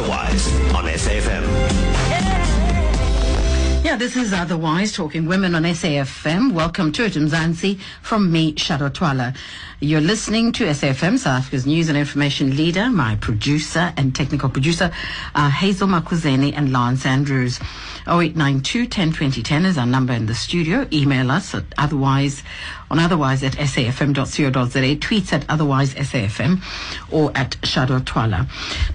Otherwise on SAFM. Yeah, this is uh, Otherwise Talking Women on SAFM. Welcome to it, Mzansi, from me, Shado Twala. You're listening to SAFM, South Africa's news and information leader. My producer and technical producer are Hazel Makuzeni and Lance Andrews. 0892 102010 is our number in the studio. Email us at otherwise on otherwise at safm.co.za, tweets at otherwise SAFM or at Shado Twala.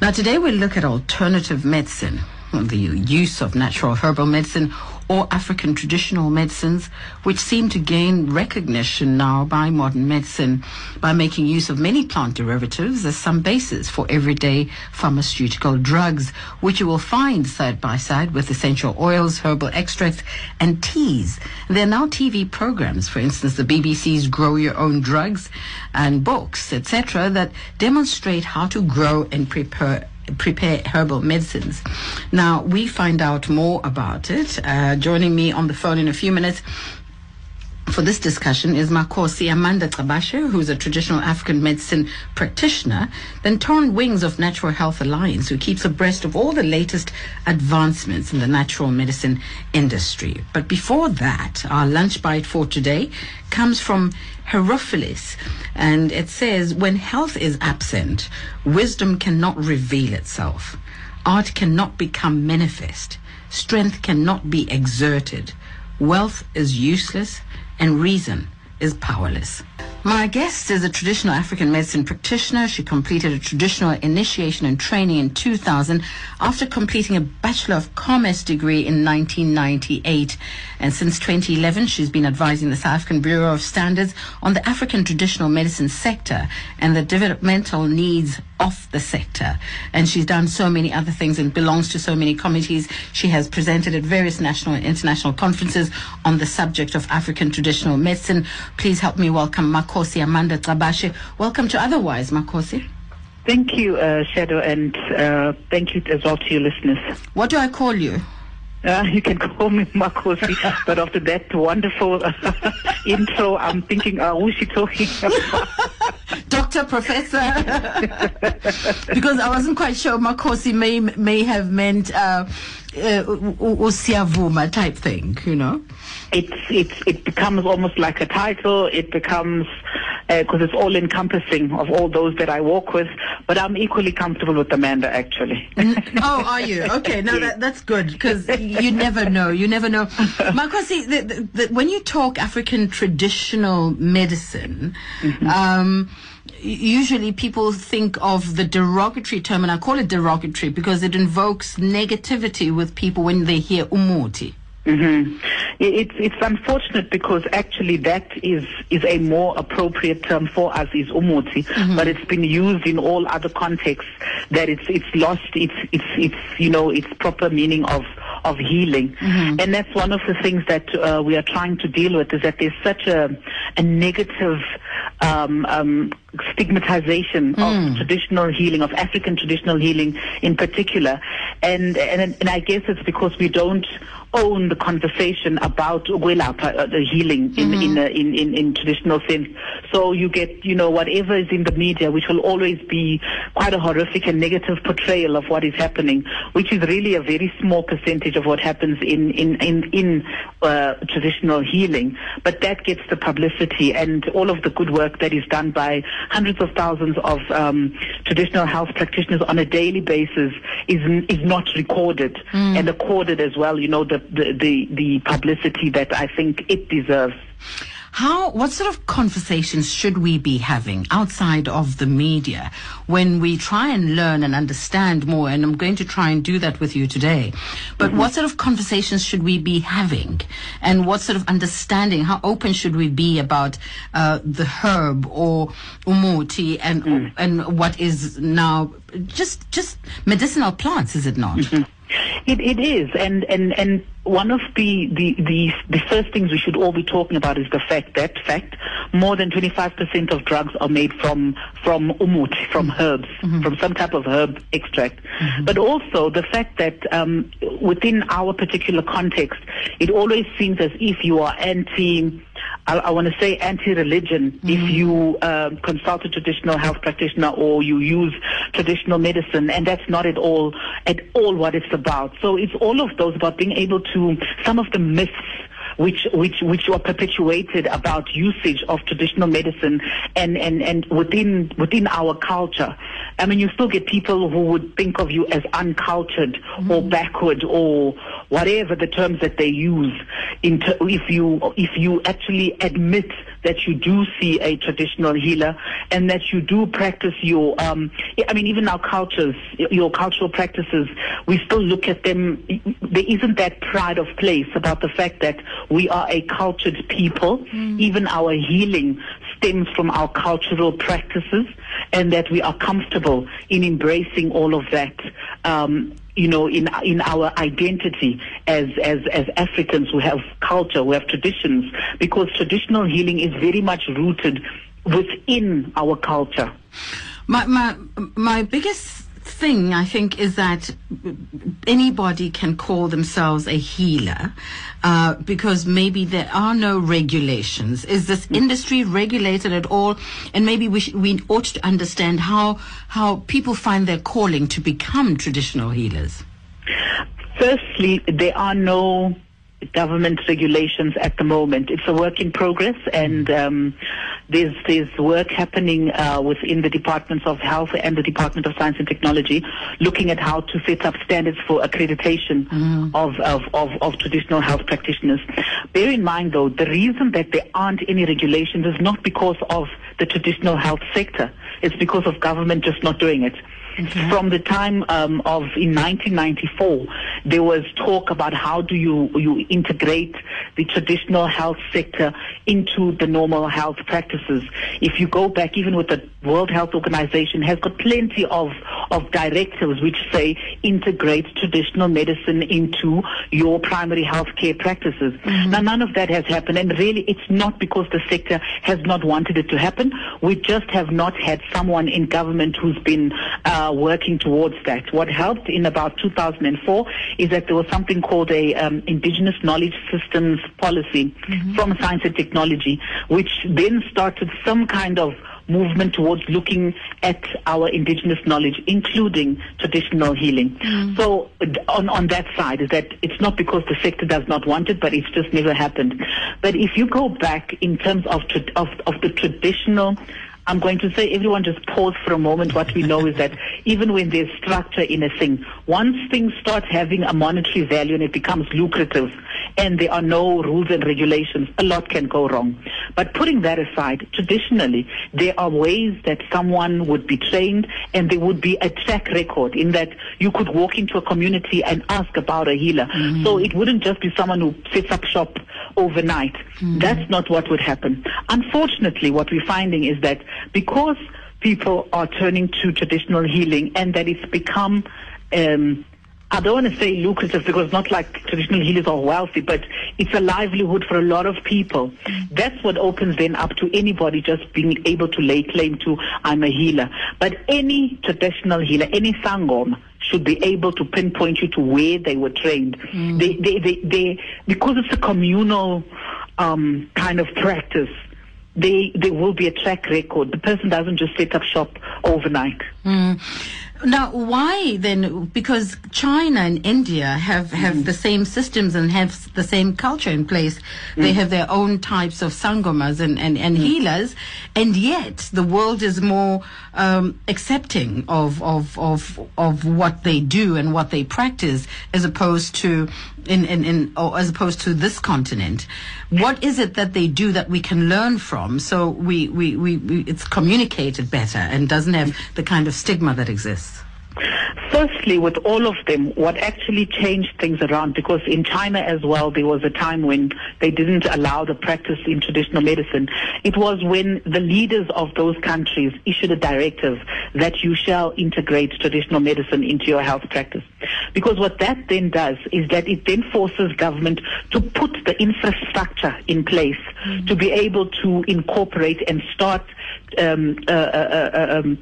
Now today we'll look at alternative medicine the use of natural herbal medicine or African traditional medicines, which seem to gain recognition now by modern medicine by making use of many plant derivatives as some basis for everyday pharmaceutical drugs, which you will find side by side with essential oils, herbal extracts, and teas. There are now TV programs, for instance, the BBC's Grow Your Own Drugs and books, etc., that demonstrate how to grow and prepare prepare herbal medicines. Now, we find out more about it. Uh, joining me on the phone in a few minutes for this discussion is Makhosi Amanda Gcabashe, who's a traditional African medicine practitioner, then Toren Wings of Natural Health Alliance, who keeps abreast of all the latest advancements in the natural medicine industry. But before that, our lunch bite for today comes from Herophilus, and it says, When health is absent, wisdom cannot reveal itself, art cannot become manifest, strength cannot be exerted, wealth is useless and reason is powerless. My guest is a traditional African medicine practitioner. She completed a traditional initiation and training in 2000 after completing a Bachelor of Commerce degree in 1998. And since 2011, she's been advising the South African Bureau of Standards on the African traditional medicine sector and the developmental needs of the sector. And she's done so many other things and belongs to so many committees. She has presented at various national and international conferences on the subject of African traditional medicine. Please help me welcome Makhosi Amanda Gcabashe. Welcome to Otherwise, Makhosi. Thank you, uh, Shado, and uh, thank you as well to your listeners. What do I call you? Uh, you can call me Makhosi, but after that wonderful intro, I'm thinking, uh, who's she talking about? Doctor, Professor. because I wasn't quite sure Makhosi may may have meant uh, uh, type thing, you know? It's, it's, it becomes almost like a title. It becomes, because uh, it's all encompassing of all those that I walk with. But I'm equally comfortable with Amanda, actually. oh, are you? Okay, no, that, that's good because you never know. You never know. Makhosi, the, the, the, when you talk African traditional medicine, mm-hmm. um, usually people think of the derogatory term, and I call it derogatory because it invokes negativity with people when they hear umuti. Mm-hmm. It's it's unfortunate because actually that is is a more appropriate term for us is umuti, mm-hmm. but it's been used in all other contexts that it's it's lost its its its you know its proper meaning of of healing. Mm-hmm. And that's one of the things that uh, we are trying to deal with is that there's such a, a negative um, um, stigmatization mm. of traditional healing, of African traditional healing in particular. And, and, and I guess it's because we don't own the conversation about uh, the healing in, mm-hmm. in, uh, in, in, in, traditional sense. So you get, you know, whatever is in the media, which will always be quite a horrific and negative portrayal of what is happening, which is really a very small percentage of what happens in, in, in, in uh, traditional healing. But that gets the publicity and all of the good work that is done by hundreds of thousands of um, traditional health practitioners on a daily basis is, is not recorded mm. and accorded as well. You know, the the, the, the publicity that I think it deserves. How, what sort of conversations should we be having outside of the media when we try and learn and understand more? And I'm going to try and do that with you today. But mm-hmm. what sort of conversations should we be having? And what sort of understanding, how open should we be about uh, the herb or umuti and, mm. and what is now just, just medicinal plants, is it not? Mm-hmm. It, it is, and, and, and one of the, the, the, the, first things we should all be talking about is the fact that fact more than 25% of drugs are made from, from umut, from mm-hmm. herbs, mm-hmm. from some type of herb extract. Mm-hmm. But also the fact that um, within our particular context, it always seems as if you are anti I, I want to say anti-religion mm-hmm. if you um, consult a traditional health practitioner or you use traditional medicine, and that's not at all at all what it's about. So it's all of those about being able to, some of the myths which which which were perpetuated about usage of traditional medicine and and and within within our culture. I mean, you still get people who would think of you as uncultured mm-hmm. or backward or whatever the terms that they use. If you if you actually admit that you do see a traditional healer and that you do practice your, um, I mean, even our cultures, your cultural practices, we still look at them. There isn't that pride of place about the fact that we are a cultured people. Mm. Even our healing stems from our cultural practices and that we are comfortable in embracing all of that. Um, you know, in in our identity as as as Africans who have culture, who have traditions, because traditional healing is very much rooted within our culture. My my my biggest thing, I think, is that anybody can call themselves a healer uh, because maybe there are no regulations. Is this industry regulated at all? And maybe we, sh- we ought to understand how, how people find their calling to become traditional healers. Firstly, there are no government regulations at the moment. It's a work in progress, and um, there's there's work happening uh, within the departments of health and the Department of Science and Technology, looking at how to set up standards for accreditation mm. of, of, of, of traditional health practitioners. Bear in mind, though, the reason that there aren't any regulations is not because of the traditional health sector. It's because of government just not doing it. Okay. From the time um, of in 1994, there was talk about how do you you integrate the traditional health sector into the normal health practices. If you go back, even with the World Health Organization, has got plenty of of directives which say integrate traditional medicine into your primary health care practices. Mm-hmm. Now, none of that has happened, and really, it's not because the sector has not wanted it to happen. We just have not had someone in government who's been uh, working towards that. What helped in about 2004 is that there was something called a um, Indigenous Knowledge Systems Policy mm-hmm. from Science and Technology, which then started some kind of movement towards looking at our indigenous knowledge, including traditional healing. Mm. So on, on that side is that it's not because the sector does not want it, but it's just never happened. But if you go back in terms of, of, of the traditional I'm going to say everyone just pause for a moment. What we know is that even when there's structure in a thing, once things start having a monetary value and it becomes lucrative and there are no rules and regulations, a lot can go wrong. But putting that aside, traditionally, there are ways that someone would be trained and there would be a track record in that you could walk into a community and ask about a healer. Mm-hmm. So it wouldn't just be someone who sets up shop overnight. Mm-hmm. That's not what would happen. Unfortunately, what we're finding is that because people are turning to traditional healing and that it's become um, I don't want to say lucrative because not like traditional healers are wealthy, but it's a livelihood for a lot of people. That's what opens then up to anybody just being able to lay claim to I'm a healer. But any traditional healer, any sangoma, should be able to pinpoint you to where they were trained. Mm. They, they, they, they, because it's a communal um, kind of practice, they, there will be a track record. The person doesn't just set up shop overnight. Mm. Now, why then? Because China and India have, have mm. the same systems and have the same culture in place. Mm. They have their own types of sangomas and, and, and mm. healers, and yet the world is more um, accepting of, of, of, of what they do and what they practice as opposed to in, in, in or as opposed to this continent. What is it that they do that we can learn from so we, we, we, we it's communicated better and doesn't have the kind of stigma that exists? Firstly, with all of them, what actually changed things around, because in China as well, there was a time when they didn't allow the practice in traditional medicine. It was when the leaders of those countries issued a directive that you shall integrate traditional medicine into your health practice. Because what that then does is that it then forces government to put the infrastructure in place mm-hmm. to be able to incorporate and start um, uh, uh, uh, um,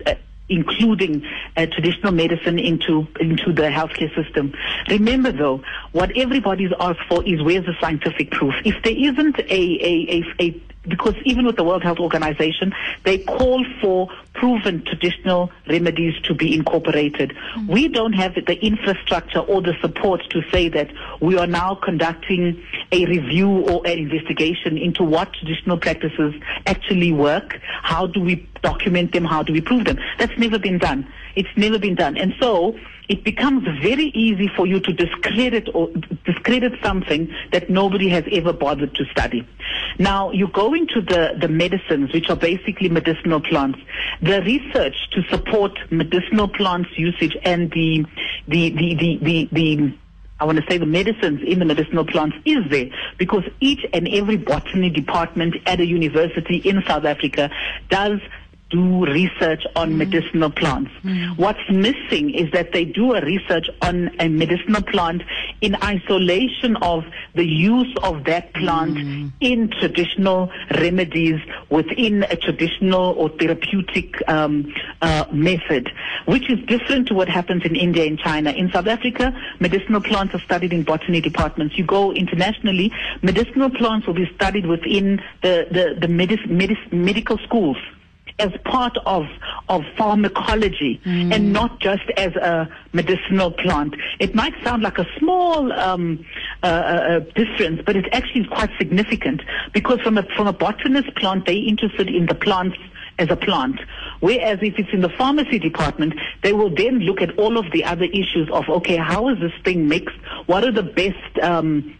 including uh, traditional medicine into into the healthcare system. Remember, though, what everybody's asked for is where's the scientific proof? If there isn't a a, a, a because even with the World Health Organization, they call for proven traditional remedies to be incorporated. Mm-hmm. We don't have the infrastructure or the support to say that we are now conducting a review or an investigation into what traditional practices actually work. How do we document them? How do we prove them? That's never been done. It's never been done. And so it becomes very easy for you to discredit or discredit something that nobody has ever bothered to study. Now you go into the, the medicines, which are basically medicinal plants. The research to support medicinal plants usage and the the the the, the, the I want to say the medicines in the medicinal plants is there because each and every botany department at a university in South Africa does do research on mm. medicinal plants. Mm. What's missing is that they do a research on a medicinal plant in isolation of the use of that plant mm. in traditional remedies within a traditional or therapeutic um, uh, method, which is different to what happens in India and China. In South Africa, medicinal plants are studied in botany departments. You go internationally, medicinal plants will be studied within the, the, the medis- medis- medical schools as part of of pharmacology mm. and not just as a medicinal plant. It might sound like a small um, uh, uh, uh, difference, but it actually is quite significant because from a from a botanist plant, they're interested in the plants as a plant. Whereas if it's in the pharmacy department, they will then look at all of the other issues of, okay, how is this thing mixed? What are the best um,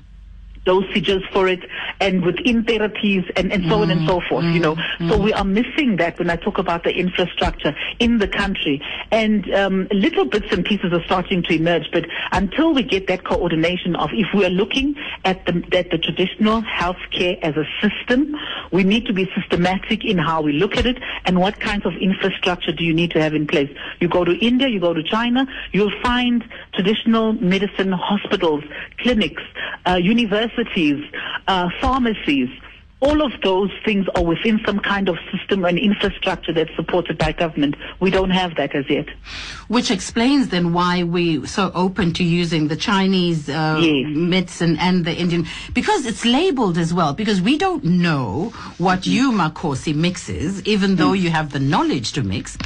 dosages for it and within therapies and, and so mm, on and so forth, mm, you know. Mm. So we are missing that when I talk about the infrastructure in the country. And um, little bits and pieces are starting to emerge, but until we get that coordination of if we are looking at the, at the traditional healthcare as a system, we need to be systematic in how we look at it and what kinds of infrastructure do you need to have in place. You go to India, you go to China, you'll find traditional medicine hospitals, clinics, uh, universities, universities, uh, pharmacies, all of those things are within some kind of system and infrastructure that's supported by government. We don't have that as yet. Which explains then why we're so open to using the Chinese uh, yes. medicine and the Indian, because it's labeled as well, because we don't know what mm-hmm. you, Makhosi, mixes, even though mm. you have the knowledge to mix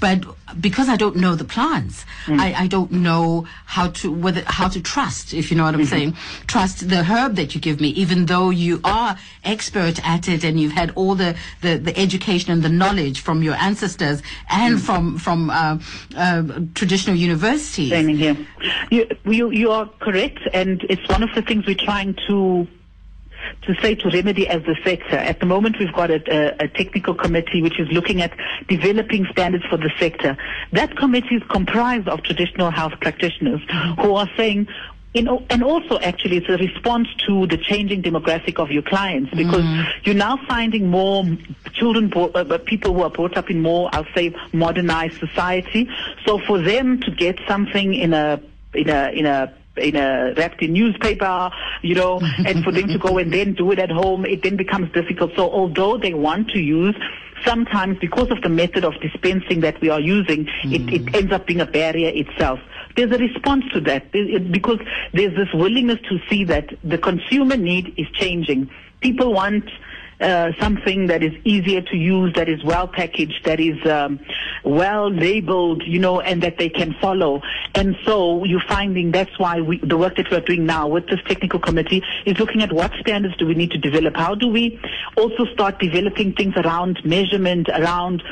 but because I don't know the plants, mm. I, I, don't know how to whether how to trust, if you know what I'm mm-hmm. saying, trust the herb that you give me, even though you are expert at it and you've had all the, the, the education and the knowledge from your ancestors and mm. from from uh, uh, traditional universities. Training here, you, you you are correct, and it's one of the things we're trying to to say to remedy as the sector. At the moment, we've got a, a, a, technical committee which is looking at developing standards for the sector. That committee is comprised of traditional health practitioners who are saying, in, and also actually it's a response to the changing demographic of your clients because mm. you're now finding more children, uh, uh, people who are brought up in more, I'll say, modernized society. So for them to get something in a in a in a in a wrapped in newspaper, you know, and for them to go and then do it at home, it then becomes difficult. So although they want to use sometimes because of the method of dispensing that we are using, mm. it, it mm. ends up being a barrier itself. There's a response to that because there's this willingness to see that the consumer need is changing. People want uh, something that is easier to use, that is well packaged, that is um, well labeled, you know, and that they can follow. And so you're finding that's why we, the work that we're doing now with this technical committee is looking at what standards do we need to develop. How do we also start developing things around measurement, around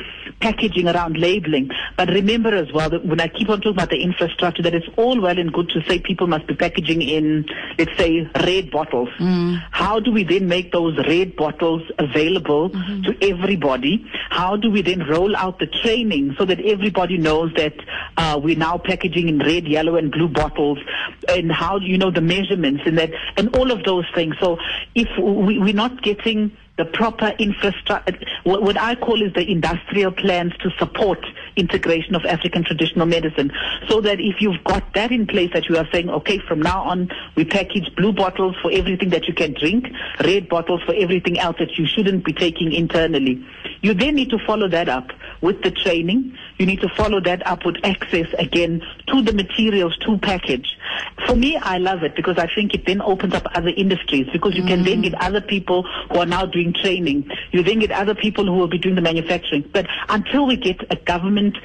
packaging, around labeling. But remember as well that when I keep on talking about the infrastructure, that it's all well and good to say people must be packaging in, let's say, red bottles. Mm. How do we then make those red bottles available mm-hmm. to everybody? How do we then roll out the training so that everybody knows that uh, we're now packaging in red, yellow, and blue bottles? And how do you know the measurements and that, and all of those things. So if we, we're not getting the proper infrastructure, what, I call is the industrial plans to support integration of African traditional medicine. So that if you've got that in place that you are saying, okay, from now on we package blue bottles for everything that you can drink, red bottles for everything else that you shouldn't be taking internally. You then need to follow that up with the training. You need to follow that up with access again to the materials to package. for me, I love it because I think it then opens up other industries because you can then get other people who are now doing training. You then get other people who will be doing the manufacturing. But until we get a government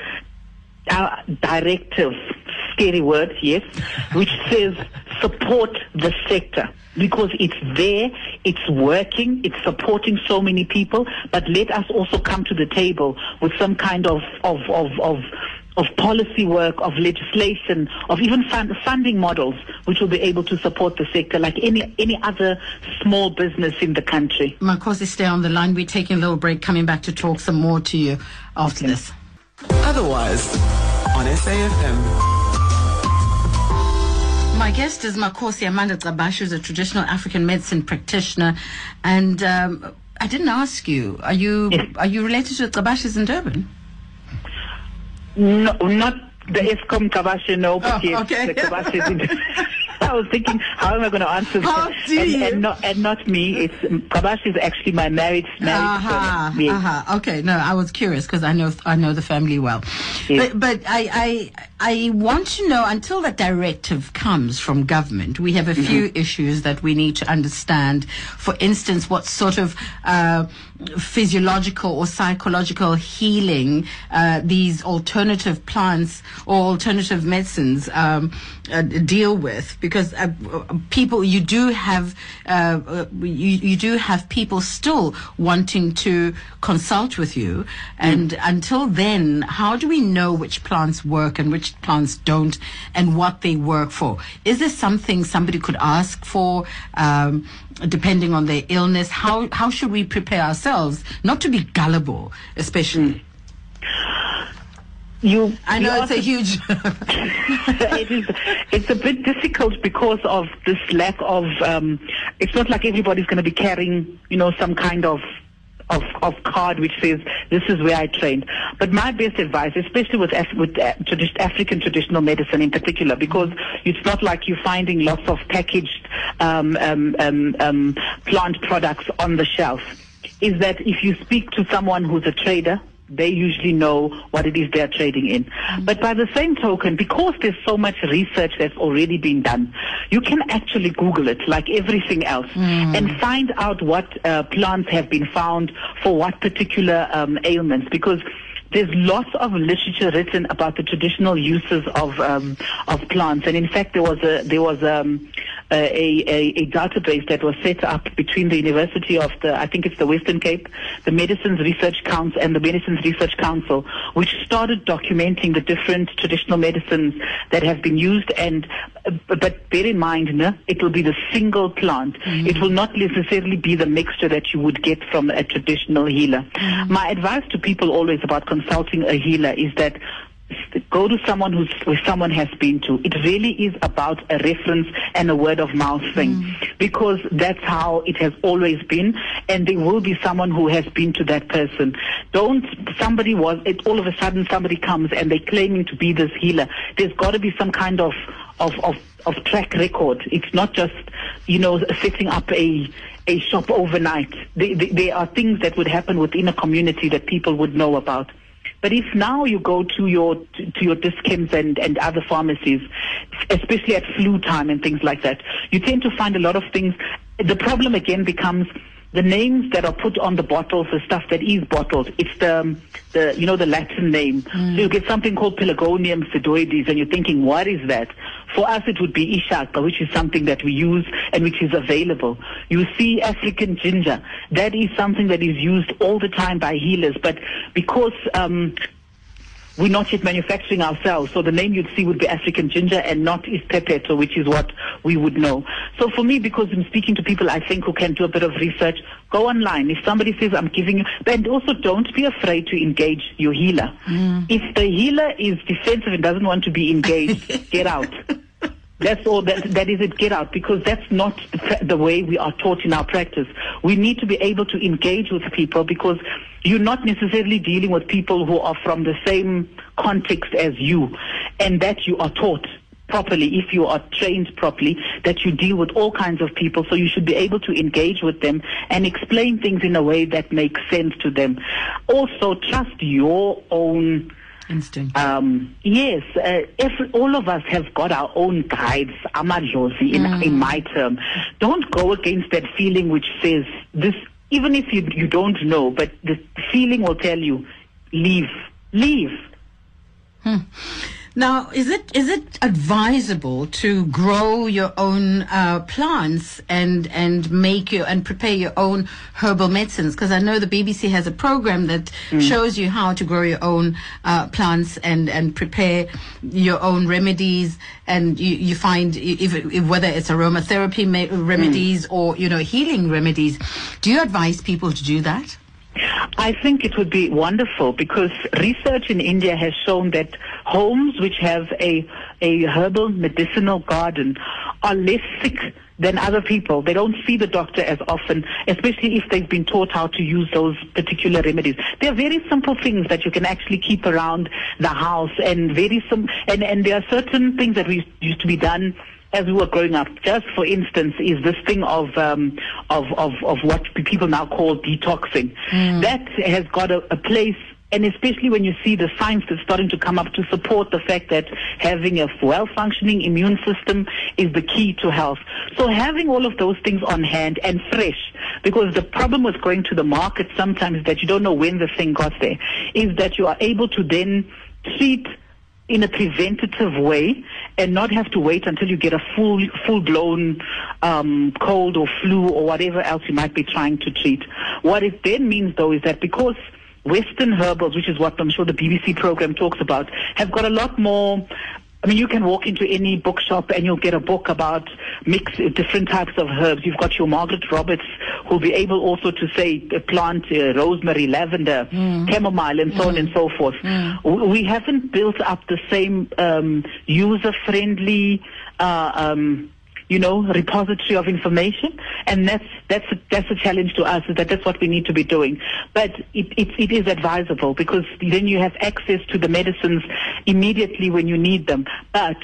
uh, directive, scary word, yes, which says support the sector because it's there, it's working, it's supporting so many people, but let us also come to the table with some kind of, of, of, of of policy work, of legislation, of even fund, funding models, which will be able to support the sector like any any other small business in the country. Makhosi, stay on the line. We're taking a little break, coming back to talk some more to you after this. Otherwise, on SAFM. My guest is Makhosi Amanda Gcabashe, who's a traditional African medicine practitioner. And um, I didn't ask you, are you Yes. are you related to the Gcabashes in Durban? No, not the ESCOM Gcabashe, no, but Oh, yes, okay. the Gcabashe. I was thinking, how am I going to answer How do and, you? and not and not me. It's Gcabashe is actually my married married son. Yes. aha. Okay, no, I was curious because I know I know the family well. Yes. But but I, I I want to know until that directive comes from government, we have a few issues that we need to understand. For instance, what sort of uh, physiological or psychological healing uh, these alternative plants or alternative medicines um, uh, deal with, because uh, people you do have uh, uh, you, you do have people still wanting to consult with you, and until then, how do we know which plants work and which plants don't, and what they work for? Is there something somebody could ask for? Um, depending on their illness, how how should we prepare ourselves not to be gullible, especially? You, I know it's a huge. it is it's a bit difficult because of this lack of um it's not like everybody's going to be carrying you know some kind of of, of card which says this is where I trained. But my best advice, especially with Af- with uh, tradi- African traditional medicine in particular, because it's not like you're finding lots of packaged um, um, um, um, plant products on the shelf, is that if you speak to someone who's a trader they usually know what it is they're trading in. But by the same token, because there's so much research that's already been done, you can actually Google it like everything else and find out what uh, plants have been found for what particular um, ailments. Because there's lots of literature written about the traditional uses of um, of plants, and in fact, there was a there was um, a, a, a database that was set up between the University of the I think it's the Western Cape, the Medicines Research Council, and the Medicines Research Council, which started documenting the different traditional medicines that have been used. And but bear in mind, no, it will be the single plant. It will not necessarily be the mixture that you would get from a traditional healer. My advice to people always about consulting a healer is that go to someone who's where someone has been to. It really is about a reference and a word of mouth thing mm-hmm. because that's how it has always been and there will be someone who has been to that person. Don't somebody was it all of a sudden somebody comes and they're claiming to be this healer. There's got to be some kind of of, of of track record. It's not just, you know, setting up a a shop overnight. There, there are things that would happen within a community that people would know about. But if now you go to your to, to your discounts and, and other pharmacies, especially at flu time and things like that, you tend to find a lot of things. The problem again becomes the names that are put on the bottles, the stuff that is bottled. It's the the you know the Latin name. Hmm. So you get something called Pelargonium sidoides, and you're thinking, what is that? For us, it would be Ishaka, which is something that we use and which is available. You see African ginger. That is something that is used all the time by healers, but because um, we're not yet manufacturing ourselves, so the name you'd see would be African ginger and not isiPhephetho, which is what we would know. So for me, because I'm speaking to people I think who can do a bit of research, go online. If somebody says I'm giving you, and also don't be afraid to engage your healer. Mm. If the healer is defensive and doesn't want to be engaged, get out. That's all. That that is it. Get out because that's not the, the way we are taught in our practice. We need to be able to engage with people because you're not necessarily dealing with people who are from the same context as you, and that you are taught properly if you are trained properly that you deal with all kinds of people so you should be able to engage with them and explain things in a way that makes sense to them also trust your own Instinct. Um, yes, uh, every, all of us have got our own guides, amadlozi in, in my term. Don't go against that feeling which says this, even if you, you don't know, but the feeling will tell you, leave, leave. Now, is it is it advisable to grow your own uh, plants and and make your and prepare your own herbal medicines? Because I know the BBC has a program that shows you how to grow your own uh, plants and and prepare your own remedies. And you, you find if, if whether it's aromatherapy ma- remedies or you know healing remedies. Do you advise people to do that? I think it would be wonderful because research in India has shown that homes which have a, a herbal medicinal garden are less sick than other people. They don't see the doctor as often, especially if they've been taught how to use those particular remedies. There are very simple things that you can actually keep around the house and very sim- and, and there are certain things that we used to be done as we were growing up, just for instance, is this thing of um, of, of of what people now call detoxing. That has got a, a place. And especially when you see the science that's starting to come up to support the fact that having a well-functioning immune system is the key to health. So having all of those things on hand and fresh, because the problem with going to the market sometimes that you don't know when the thing got there, is that you are able to then treat in a preventative way and not have to wait until you get a full full blown um, cold or flu or whatever else you might be trying to treat. What it then means though is that because Western herbals, which is what I'm sure the BBC program talks about, have got a lot more I mean, you can walk into any bookshop and you'll get a book about mix different types of herbs. You've got your Margaret Roberts who'll be able also to say uh, plant uh, rosemary, lavender, chamomile, and so on and so forth. W- We haven't built up the same um, user-friendly. Uh, um, you know, repository of information, and that's that's that's a challenge to us. Is that that's what we need to be doing. But it, it it is advisable because then you have access to the medicines immediately when you need them. But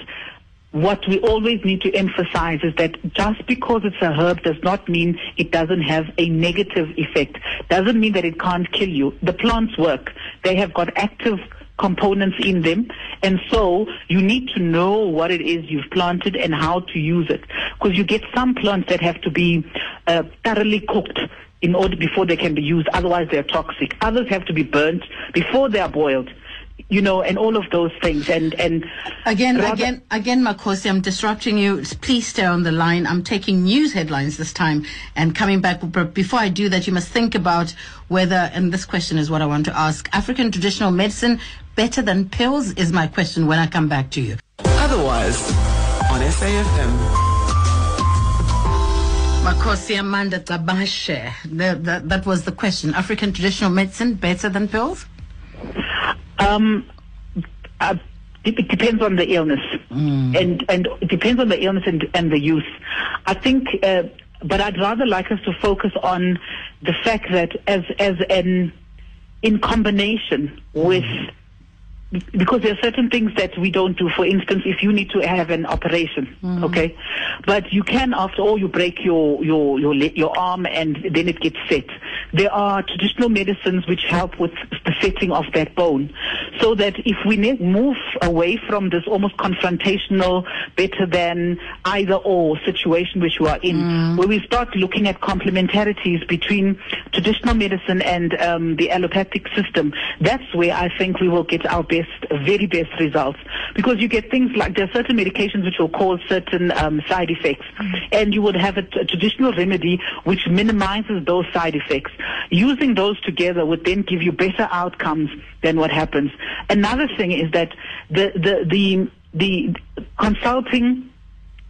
what we always need to emphasize is that just because it's a herb does not mean it doesn't have a negative effect. Doesn't mean that it can't kill you. The plants work. They have got active components in them. And so you need to know what it is you've planted and how to use it. Because you get some plants that have to be uh, thoroughly cooked in order before they can be used. Otherwise they're toxic. Others have to be burnt before they are boiled. You know, and all of those things. And, and Again, rather- again, again, Makhosi, I'm disrupting you. Please stay on the line. I'm taking news headlines this time and coming back. But before I do that, you must think about whether, and this question is what I want to ask, African traditional medicine better than pills is my question when I come back to you. Otherwise, on SAFM. Makhosi Amanda Gcabashe. That, that, that was the question. African traditional medicine better than pills? Um, uh, it, depends on the illness, and and it depends on the illness and and the use. I think, uh, but I'd rather like us to focus on the fact that as as an in combination with because there are certain things that we don't do. For instance, if you need to have an operation, okay, but you can, after all, you break your your your your arm and then it gets set. There are traditional medicines which help with the setting of that bone, so that if we move away from this almost confrontational, better than either or situation which we are in, where we start looking at complementarities between traditional medicine and um, the allopathic system, that's where I think we will get our best, very best results. Because you get things like there are certain medications which will cause certain um, side effects, and you would have a, t- a traditional remedy which minimizes those side effects. Using those together would then give you better outcomes than what happens. Another thing is that the the the the consulting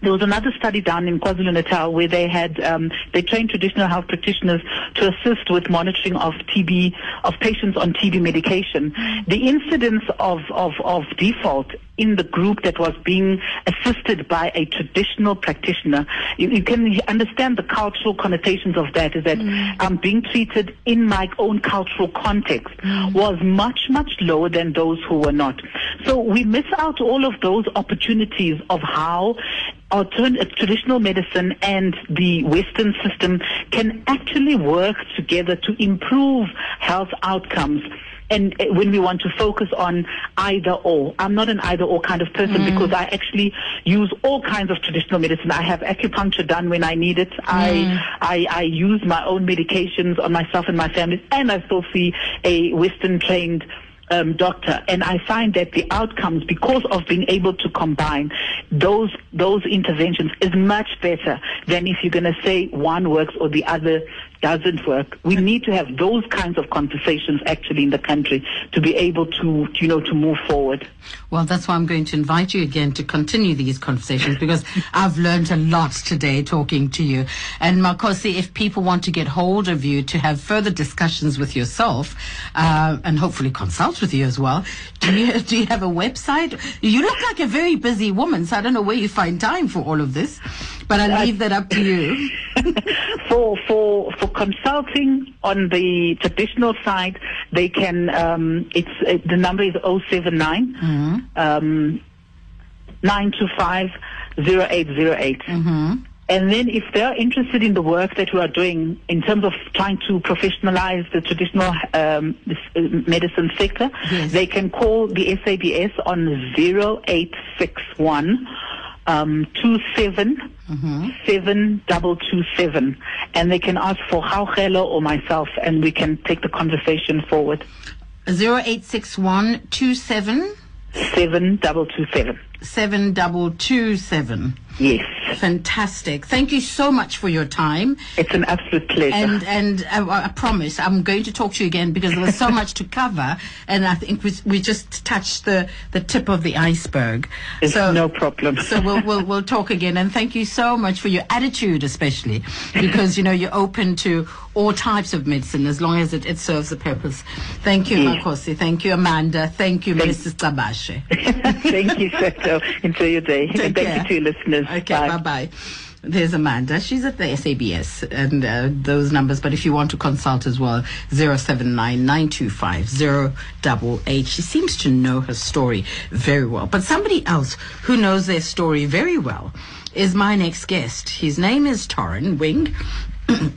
there was another study done in KwaZulu Natal where they had um, they trained traditional health practitioners to assist with monitoring of TB of patients on TB medication. The incidence of of, of default in the group that was being assisted by a traditional practitioner, you, you can understand the cultural connotations of that. Is that I'm being treated in my own cultural context mm. was much much lower than those who were not. So we miss out all of those opportunities of how alternate traditional medicine and the Western system can actually work together to improve health outcomes and when we want to focus on either or. I'm not an either or kind of person because I actually use all kinds of traditional medicine. I have acupuncture done when I need it. I, I I use my own medications on myself and my family, and I still see a Western trained um, doctor, and I find that the outcomes, because of being able to combine those those interventions, is much better than if you're going to say one works or the other doesn't work. We need to have those kinds of conversations actually in the country to be able to, you know, to move forward. Well, that's why I'm going to invite you again to continue these conversations because I've learned a lot today talking to you. And Makhosi, if people want to get hold of you to have further discussions with yourself uh, and hopefully consult with you as well, do you do you have a website? You look like a very busy woman, so I don't know where you find time for all of this, but I'll leave that up to you. for for for consulting on the traditional side, they can. Um, it's uh, the number is 079 um, 925 0808. And then if they're interested in the work that we are doing in terms of trying to professionalize the traditional um, uh, medicine sector, Yes. they can call the SABS on 0861 um, 27 7227 and they can ask for Hello or myself and we can take the conversation forward. 0861 27 7227. 7227. Yes. Fantastic. Thank you so much for your time. It's an absolute pleasure. And and uh, I promise I'm going to talk to you again because there was so much to cover, and I think we, we just touched the, the tip of the iceberg. It's no problem. so we'll, we'll we'll talk again, and thank you so much for your attitude, especially because you know you're open to all types of medicine as long as it, it serves a purpose. Thank you, Yeah. Makhosi. Thank you, Amanda. Thank you, Thank- Mrs. Gcabashe. Thank you, Seto. Enjoy your day. Take and thank care. you to your listeners. Okay, Bye. bye bye. There's Amanda. She's at the SABS and uh, those numbers. But if you want to consult as well, 079-925-088. She seems to know her story very well. But somebody else who knows their story very well is my next guest. His name is Toren Wing.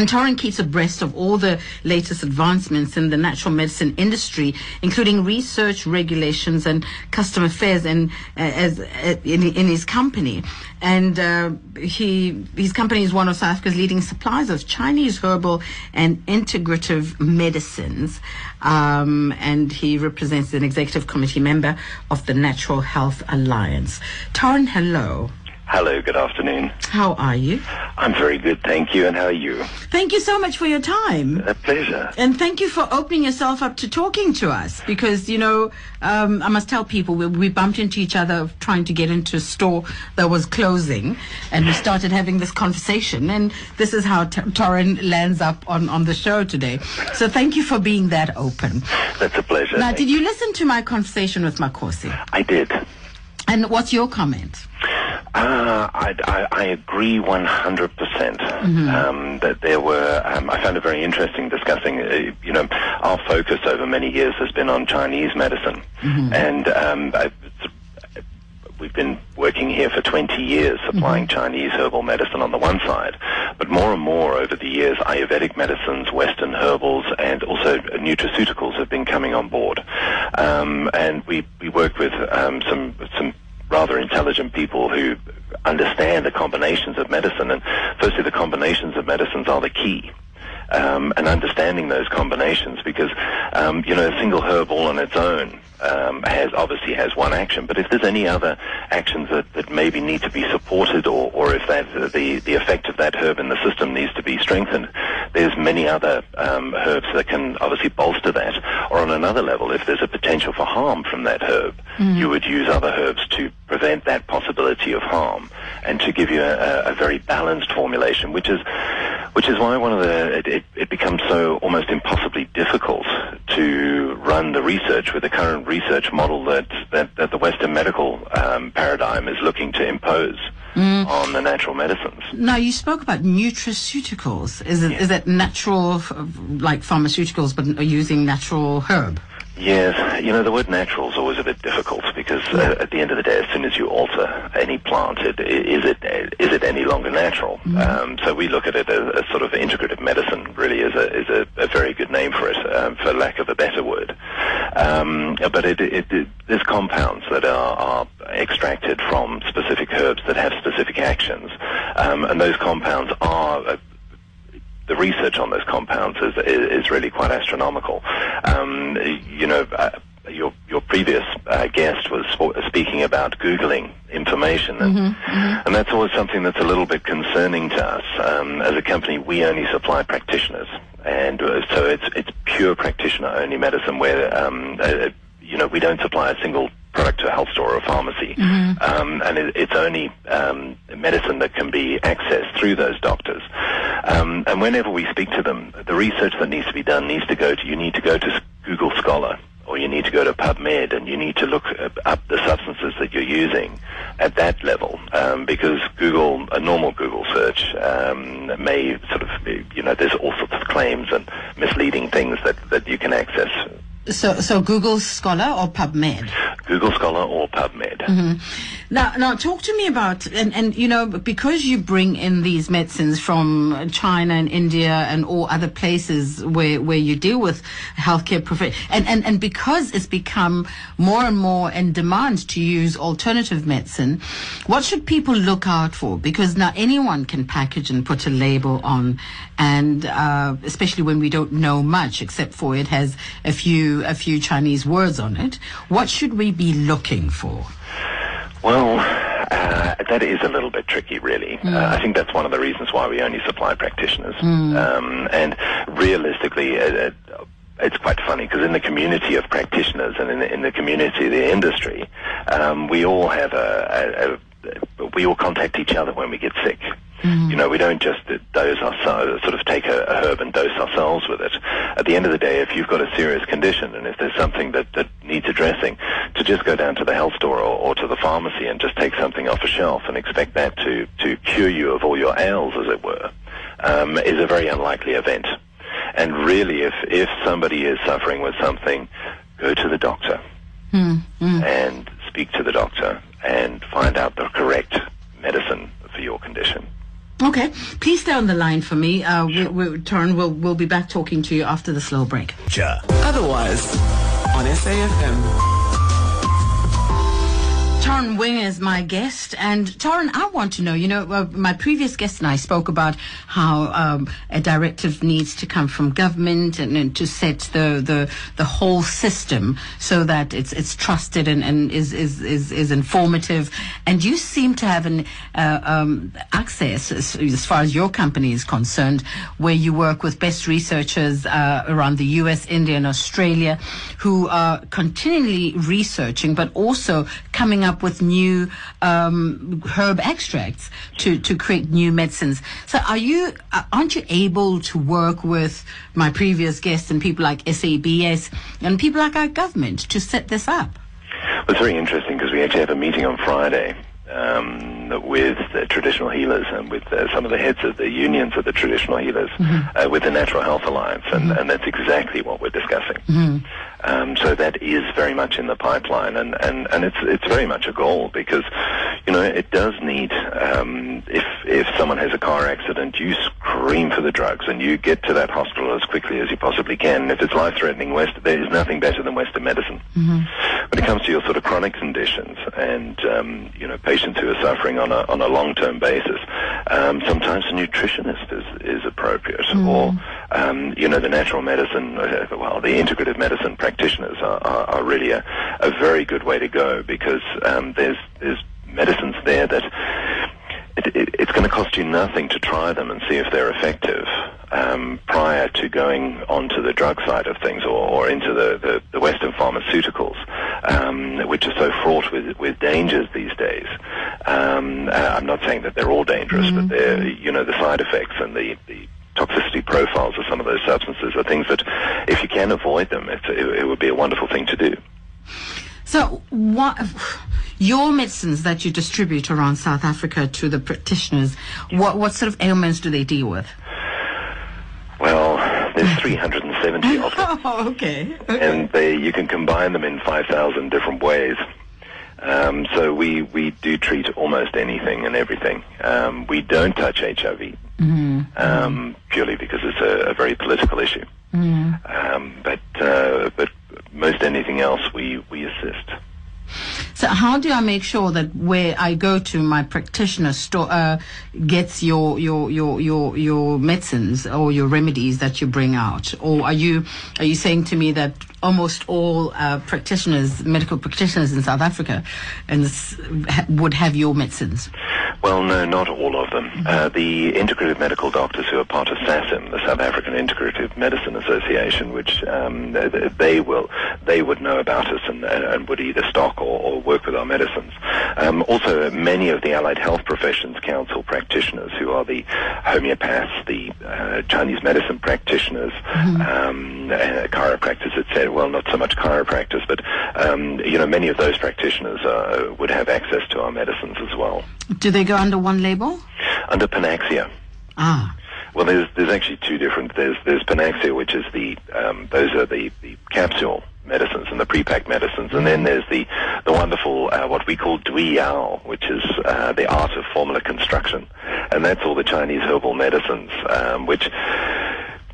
And Toren keeps abreast of all the latest advancements in the natural medicine industry, including research, regulations, and customer affairs, and uh, as uh, in, in his company. And uh, he his company is one of South Africa's leading suppliers of Chinese herbal and integrative medicines. Um, and he represents an executive committee member of the Natural Health Alliance. Toren, hello. Hello, good afternoon. How are you? I'm very good, thank you. And how are you? Thank you so much for your time. A pleasure. And thank you for opening yourself up to talking to us because, you know, um, I must tell people we, we bumped into each other trying to get into a store that was closing and we started having this conversation. And this is how T- Toren lands up on, on the show today. So thank you for being that open. That's a pleasure. Now, did you listen to my conversation with Makhosi? I did. And what's your comment? Uh, I, I, I agree 100% Mm-hmm. um, that there were, um, I found it very interesting discussing, uh, you know, our focus over many years has been on Chinese medicine. Mm-hmm. And um, I, we've been working here for 20 years supplying Chinese herbal medicine on the one side, but more and more over the years, Ayurvedic medicines, Western herbals, and also nutraceuticals have been coming on board. Um, and we, we work with um, some, some rather intelligent people who understand the combinations of medicine. And firstly, the combinations of medicines are the key. Um, and understanding those combinations because, um, you know, a single herb all on its own um, has obviously has one action, but if there's any other actions that, that maybe need to be supported or, or if that, the, the effect of that herb in the system needs to be strengthened, there's many other um, herbs that can obviously bolster that. Or on another level, if there's a potential for harm from that herb, you would use other herbs to prevent that possibility of harm and to give you a, a, very balanced formulation, which is which is why one of the it, it, it becomes so almost impossibly difficult to run the research with the current research model that that, that the Western medical um, paradigm is looking to impose on the natural medicines. Now you spoke about nutraceuticals. Is it is it natural, like pharmaceuticals, but using natural herb? Yes, you know the word natural is always a bit difficult because uh, at the end of the day, as soon as you alter any plant, it, is it is it any longer natural? Um, so we look at it as, as sort of integrative medicine. Really, is a is a, a very good name for it, um, for lack of a better word. Um, but it, it, it, there's compounds that are, are extracted from specific herbs that have specific actions, um, and those compounds are. Uh, the research on those compounds is, is, is really quite astronomical. Um, you know, uh, your your previous uh, guest was speaking about googling information, and, and that's always something that's a little bit concerning to us. Um, as a company, we only supply practitioners, and uh, so it's it's pure practitioner only medicine where um, uh, you know we don't supply a single product to a health store or a pharmacy, um, and it, it's only um, medicine that can be accessed through those doctors. Um, and whenever we speak to them, the research that needs to be done needs to go to you need to go to Google Scholar or you need to go to PubMed and you need to look up- up the substances that you're using at that level um, because Google, a normal Google search um, may sort of, you know, there's all sorts of claims and misleading things that, that you can access. So, so Google Scholar or PubMed? Google Scholar or PubMed. Now, now talk to me about and, and you know because you bring in these medicines from China and India and all other places where where you deal with healthcare prof- and, and and because it's become more and more in demand to use alternative medicine, what should people look out for? Because now anyone can package and put a label on, and uh, especially when we don't know much except for it has a few a few Chinese words on it. What should we be looking for? Well, uh, that is a little bit tricky, really. Uh, I think that's one of the reasons why we only supply practitioners. Um, and realistically, uh, uh, it's quite funny because in the community of practitioners and in the, in the community of the industry, um, we all have a, a, a, we all contact each other when we get sick. Mm-hmm. You know, we don't just dose ourselves, sort of take a, a herb and dose ourselves with it. At the end of the day, if you've got a serious condition and if there's something that, that needs addressing, to just go down to the health store or, or to the pharmacy and just take something off a shelf and expect that to, to cure you of all your ails, as it were, um, is a very unlikely event. And really, if, if somebody is suffering with something, go to the doctor hmm, hmm. and speak to the doctor and find out the correct medicine for your condition. Okay, please stay on the line for me. Uh, we, we, Toren, we'll, we'll be back talking to you after the slow break. Otherwise, on SAFM. Toren Wing is my guest, and Toren, I want to know. You know, uh, my previous guest and I spoke about how um, a directive needs to come from government and, and to set the, the the whole system so that it's it's trusted and, and is, is is is informative. And you seem to have an uh, um, access as, as far as your company is concerned, where you work with best researchers uh, around the U.S., India, and Australia, who are continually researching, but also coming up with new um, herb extracts to, to create new medicines. So, are you uh, aren't you able to work with my previous guests and people like SABS and people like our government to set this up? Well, it's very interesting because we actually have a meeting on Friday um, with the traditional healers and with uh, some of the heads of the unions of the traditional healers uh, with the Natural Health Alliance, and, and that's exactly what we're discussing. Um, so that is very much in the pipeline, and, and, and it's it's very much a goal because you know it does need um, if if someone has a car accident, you scream for the drugs and you get to that hospital as quickly as you possibly can. If it's life threatening, West there is nothing better than Western medicine. When it comes to your sort of chronic conditions and um, you know patients who are suffering on a on a long term basis, um, sometimes a nutritionist is is appropriate, or um, you know the natural medicine, uh, well the integrative medicine practitioners are, are, are really a, a very good way to go because um, there's there's medicines there that it, it, it's going to cost you nothing to try them and see if they're effective um, prior to going onto the drug side of things or, or into the, the, the Western pharmaceuticals, um, which are so fraught with, with dangers these days. Um, uh, I'm not saying that they're all dangerous, but they're, you know, the side effects and the, the toxicity profiles of some of those substances are things that if you can avoid them, it's, it, it would be a wonderful thing to do. So, what your medicines that you distribute around South Africa to the practitioners? What what sort of ailments do they deal with? Well, there's 370 of them. Oh, okay. and they, you can combine them in 5,000 different ways. Um, so we, we do treat almost anything and everything. Um, we don't touch HIV um, purely because it's a, a very political issue. Um, but uh, but most anything else, we, we assist. So how do I make sure that where I go to my practitioner store uh, gets your, your your your your medicines or your remedies that you bring out, or are you are you saying to me that almost all uh, practitioners, medical practitioners in South Africa, and would have your medicines? Well, no, not all of them. Uh, the integrative medical doctors who are part of SASIM, the South African Integrative Medicine Association, which um, th- they will they would know about us and, and would either stock or, or work with our medicines. Um, also, many of the Allied Health Professions Council practitioners, who are the homeopaths, the uh, Chinese medicine practitioners, um, uh, chiropractors, etc. Well, not so much chiropractors, but um, you know, many of those practitioners uh, would have access to our medicines as well Do they go under one label? under Panaxea. Ah, Well, there's there's actually two different. There's there's Panaxea, which is the um, those are the, the capsule medicines and the pre-packed medicines, and then there's the the wonderful uh, what we call Dui Yao, which is uh, the art of formula construction, and that's all the Chinese herbal medicines, um, which.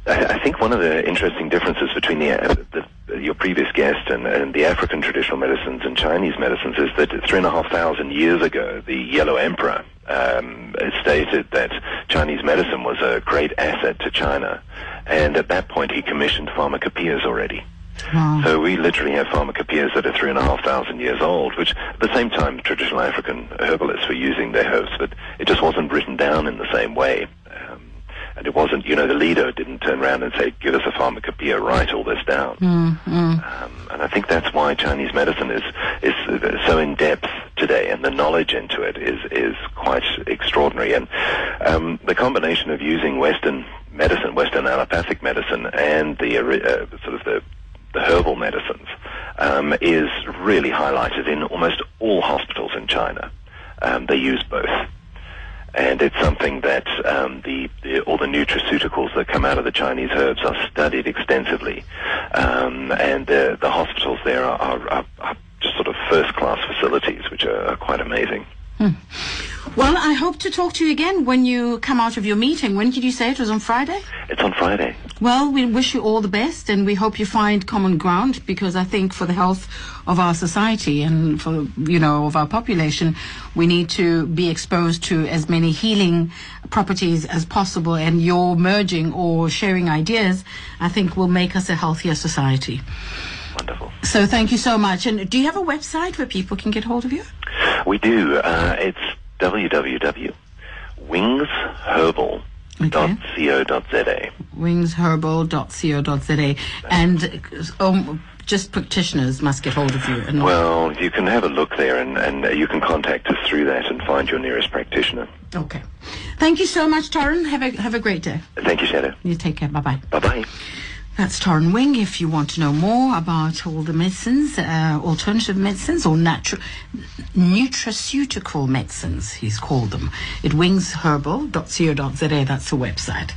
I I think one of the interesting differences between the, uh, the your previous guest and, and the African traditional medicines and Chinese medicines is that three and a half thousand years ago, the Yellow Emperor um, stated that Chinese medicine was a great asset to China, and at that point he commissioned pharmacopoeias already. wow. So we literally have pharmacopoeias that are three and a half thousand years old, which at the same time traditional African herbalists were using their herbs, but it just wasn't written down in the same way. And it wasn't, you know, the leader didn't turn around and say, give us a pharmacopoeia, write all this down. Um, and I think that's why Chinese medicine is, is so in depth today, and the knowledge into it is, is quite extraordinary. And um, the combination of using Western medicine, Western allopathic medicine, and the uh, sort of the the herbal medicines um, is really highlighted in almost all hospitals in China. Um, they use both. And it's something that um, the, the all the nutraceuticals that come out of the Chinese herbs are studied extensively, um, and the the hospitals there are, are, are, just sort of first class facilities, which are, are quite amazing. Hmm. Well, I hope to talk to you again when you come out of your meeting. When did you say it was on Friday? It's on Friday. Well, we wish you all the best and we hope you find common ground because I think for the health of our society and for, you know, of our population, we need to be exposed to as many healing properties as possible and your merging or sharing ideas, I think will make us a healthier society. Wonderful. So thank you so much. And do you have a website where people can get hold of you? We do. Uh, it's www.wingsherbal.co.za. wingsherbal.co.za and um, just practitioners must get hold of you. And Well, you can have a look there and, and you can contact us through that and find your nearest practitioner. okay. Thank you so much, Toren. Have a have a great day. Thank you, Shado. You take care. Bye-bye. Bye bye. That's Toren Wing. If you want to know more about all the medicines, uh, alternative medicines or natural nutraceutical medicines, he's called them, at wingsherbal.co.za. That's the website.